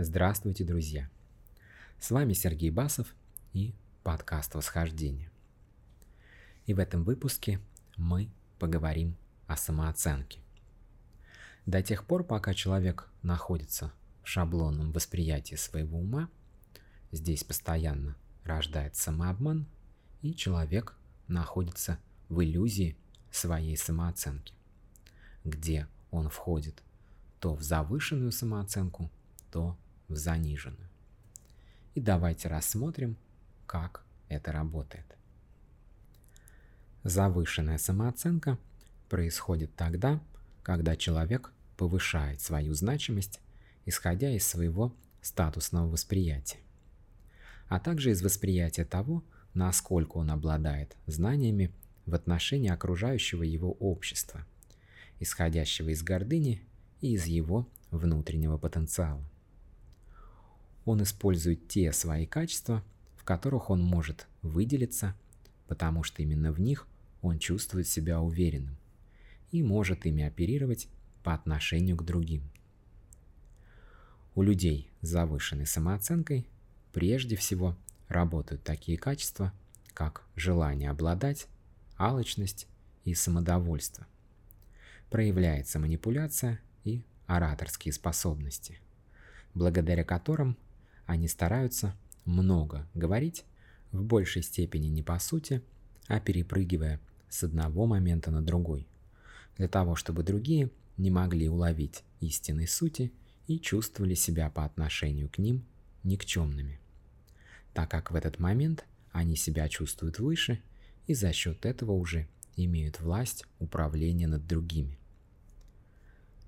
Здравствуйте, друзья! С вами Сергей Басов и подкаст «Восхождение». И в этом выпуске мы поговорим о самооценке. До тех пор, пока человек находится в шаблонном восприятии своего ума, здесь постоянно рождается самообман, и человек находится в иллюзии своей самооценки, где он входит то в завышенную самооценку, то в заниженную. И давайте рассмотрим, как это работает. Завышенная самооценка происходит тогда, когда человек повышает свою значимость, исходя из своего статусного восприятия, а также из восприятия того, насколько он обладает знаниями в отношении окружающего его общества, исходящего из гордыни и из его внутреннего потенциала. Он использует те свои качества, в которых он может выделиться, потому что именно в них он чувствует себя уверенным и может ими оперировать по отношению к другим. У людей с завышенной самооценкой прежде всего работают такие качества, как желание обладать, алчность и самодовольство. Проявляется манипуляция и ораторские способности, благодаря которым они стараются много говорить, в большей степени не по сути, а перепрыгивая с одного момента на другой, для того, чтобы другие не могли уловить истинной сути и чувствовали себя по отношению к ним никчемными, так как в этот момент они себя чувствуют выше и за счет этого уже имеют власть управления над другими.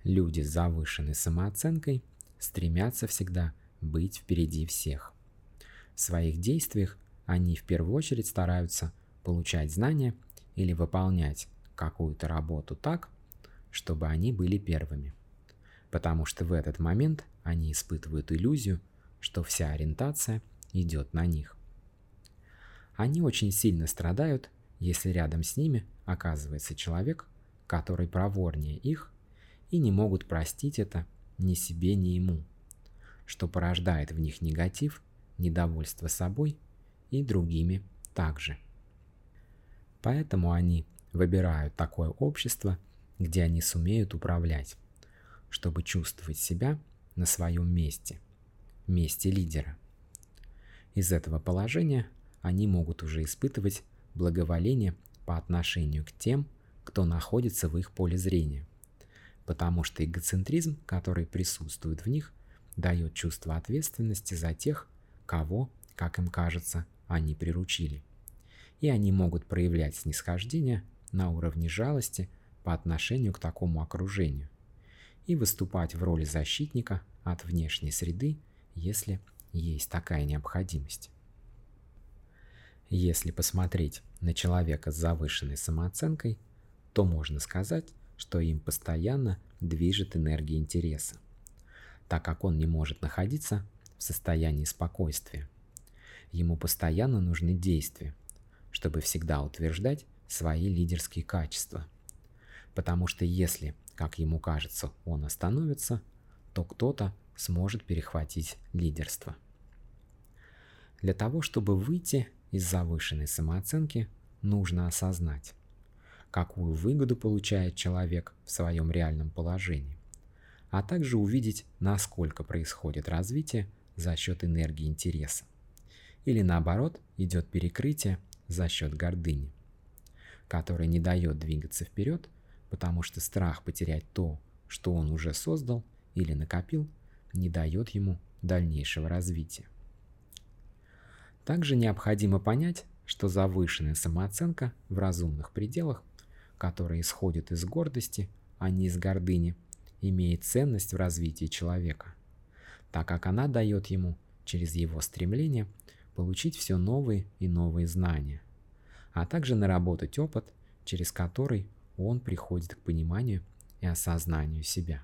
Люди с завышенной самооценкой стремятся всегда быть впереди всех. В своих действиях они в первую очередь стараются получать знания или выполнять какую-то работу так, чтобы они были первыми. Потому что в этот момент они испытывают иллюзию, что вся ориентация идет на них. Они очень сильно страдают, если рядом с ними оказывается человек, который проворнее их и не могут простить это ни себе, ни ему, что порождает в них негатив, недовольство собой и другими также. Поэтому они выбирают такое общество, где они сумеют управлять, чтобы чувствовать себя на своем месте, месте лидера. Из этого положения они могут уже испытывать благоволение по отношению к тем, кто находится в их поле зрения, потому что эгоцентризм, который присутствует в них, дает чувство ответственности за тех, кого, как им кажется, они приручили. И они могут проявлять снисхождение на уровне жалости по отношению к такому окружению и выступать в роли защитника от внешней среды, если есть такая необходимость. Если посмотреть на человека с завышенной самооценкой, то можно сказать, что им постоянно движет энергия интереса, так как он не может находиться в состоянии спокойствия. Ему постоянно нужны действия, чтобы всегда утверждать свои лидерские качества. Потому что если, как ему кажется, он остановится, то кто-то сможет перехватить лидерство. Для того, чтобы выйти из завышенной самооценки, нужно осознать, какую выгоду получает человек в своем реальном положении, а также увидеть, насколько происходит развитие за счет энергии интереса. Или наоборот, идет перекрытие за счет гордыни, которая не дает двигаться вперед, потому что страх потерять то, что он уже создал или накопил, не дает ему дальнейшего развития. Также необходимо понять, что завышенная самооценка в разумных пределах которая исходит из гордости, а не из гордыни, имеет ценность в развитии человека, так как она дает ему через его стремление получить все новые и новые знания, а также наработать опыт, через который он приходит к пониманию и осознанию себя.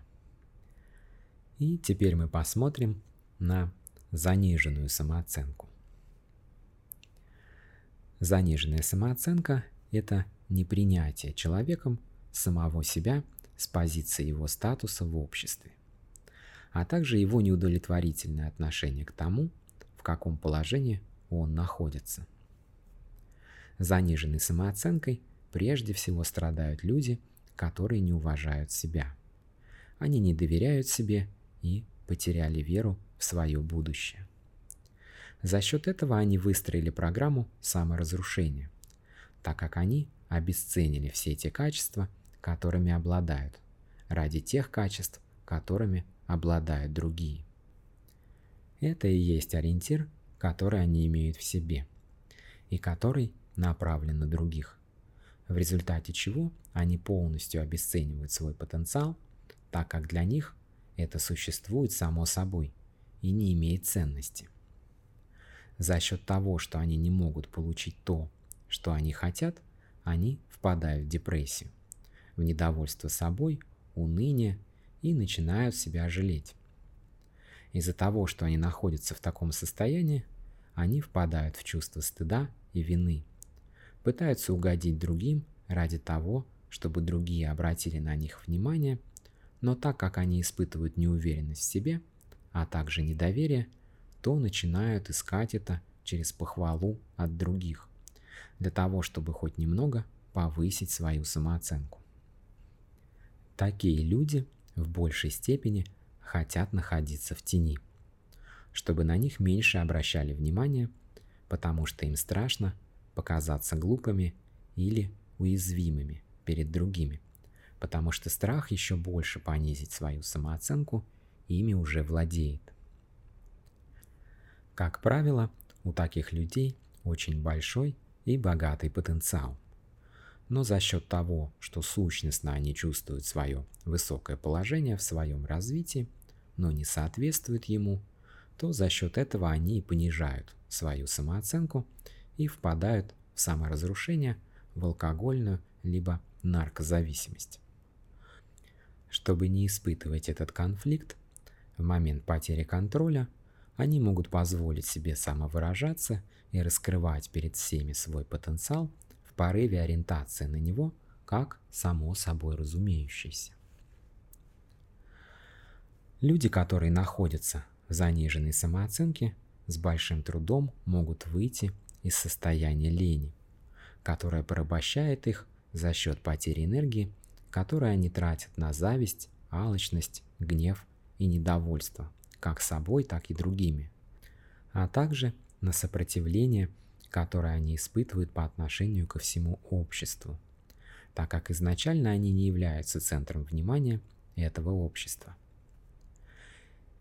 И теперь мы посмотрим на заниженную самооценку. Заниженная самооценка – это непринятие человеком самого себя с позиции его статуса в обществе, а также его неудовлетворительное отношение к тому, в каком положении он находится. Заниженной самооценкой прежде всего страдают люди, которые не уважают себя. Они не доверяют себе и потеряли веру в свое будущее. За счет этого они выстроили программу саморазрушения, так как они обесценили все эти качества, которыми обладают, ради тех качеств, которыми обладают другие. Это и есть ориентир, который они имеют в себе, и который направлен на других, в результате чего они полностью обесценивают свой потенциал, так как для них это существует само собой и не имеет ценности. За счет того, что они не могут получить то, что они хотят, они впадают в депрессию, в недовольство собой, уныние и начинают себя жалеть. Из-за того, что они находятся в таком состоянии, они впадают в чувство стыда и вины, пытаются угодить другим ради того, чтобы другие обратили на них внимание, но так как они испытывают неуверенность в себе, а также недоверие, то начинают искать это через похвалу от других, для того, чтобы хоть немного повысить свою самооценку. Такие люди в большей степени хотят находиться в тени, чтобы на них меньше обращали внимание, потому что им страшно показаться глупыми или уязвимыми перед другими, потому что страх еще больше понизить свою самооценку ими уже владеет. Как правило, у таких людей очень большой и богатый потенциал. Но за счет того, что сущностно они чувствуют свое высокое положение в своем развитии, но не соответствуют ему, то за счет этого они понижают свою самооценку и впадают в саморазрушение, в алкогольную либо наркозависимость. Чтобы не испытывать этот конфликт, в момент потери контроля они могут позволить себе самовыражаться и раскрывать перед всеми свой потенциал порыве ориентации на него как само собой разумеющийся. Люди, которые находятся в заниженной самооценке, с большим трудом могут выйти из состояния лени, которое порабощает их за счет потери энергии, которую они тратят на зависть, алчность, гнев и недовольство, как собой, так и другими, а также на сопротивление, которое они испытывают по отношению ко всему обществу, так как изначально они не являются центром внимания этого общества.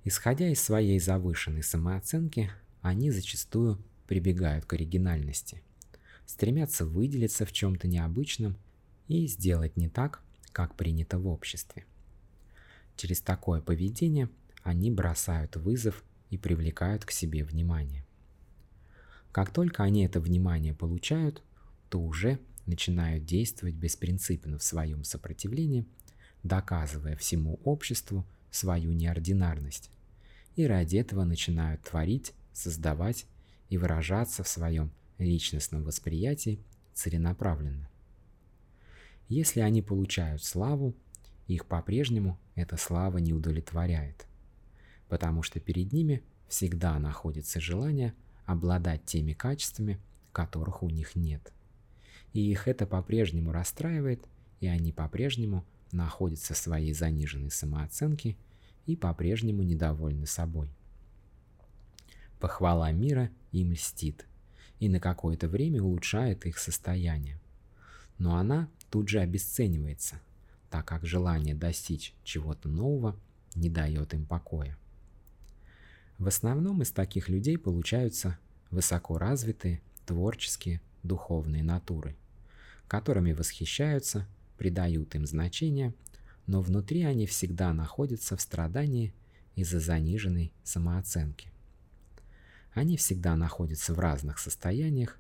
Исходя из своей завышенной самооценки, они зачастую прибегают к оригинальности, стремятся выделиться в чем-то необычном и сделать не так, как принято в обществе. Через такое поведение они бросают вызов и привлекают к себе внимание. Как только они это внимание получают, то уже начинают действовать беспринципно в своем сопротивлении, доказывая всему обществу свою неординарность, и ради этого начинают творить, создавать и выражаться в своем личностном восприятии целенаправленно. Если они получают славу, их по-прежнему эта слава не удовлетворяет, потому что перед ними всегда находится желание обладать теми качествами, которых у них нет. И их это по-прежнему расстраивает, и они по-прежнему находятся в своей заниженной самооценке и по-прежнему недовольны собой. Похвала мира им льстит и на какое-то время улучшает их состояние. Но она тут же обесценивается, так как желание достичь чего-то нового не дает им покоя. В основном из таких людей получаются высоко развитые, творческие, духовные натуры, которыми восхищаются, придают им значение, но внутри они всегда находятся в страдании из-за заниженной самооценки. Они всегда находятся в разных состояниях,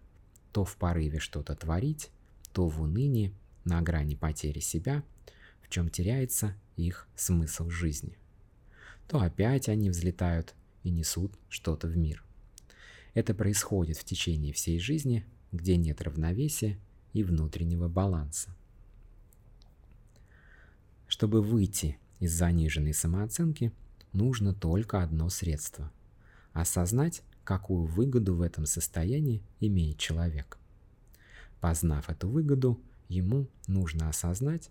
то в порыве что-то творить, то в унынии, на грани потери себя, в чем теряется их смысл жизни. То опять они взлетают и несут что-то в мир. Это происходит в течение всей жизни, где нет равновесия и внутреннего баланса. Чтобы выйти из заниженной самооценки, нужно только одно средство – осознать, какую выгоду в этом состоянии имеет человек. Познав эту выгоду, ему нужно осознать,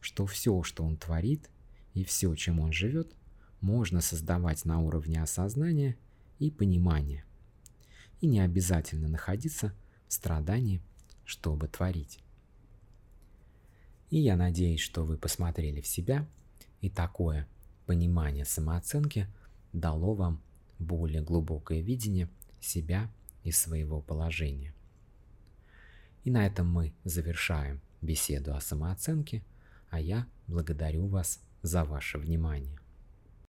что все, что он творит, и все, чем он живет, можно создавать на уровне осознания и понимания. И не обязательно находиться в страдании, чтобы творить. И я надеюсь, что вы посмотрели в себя, и такое понимание самооценки дало вам более глубокое видение себя и своего положения. И на этом мы завершаем беседу о самооценке, а я благодарю вас за ваше внимание.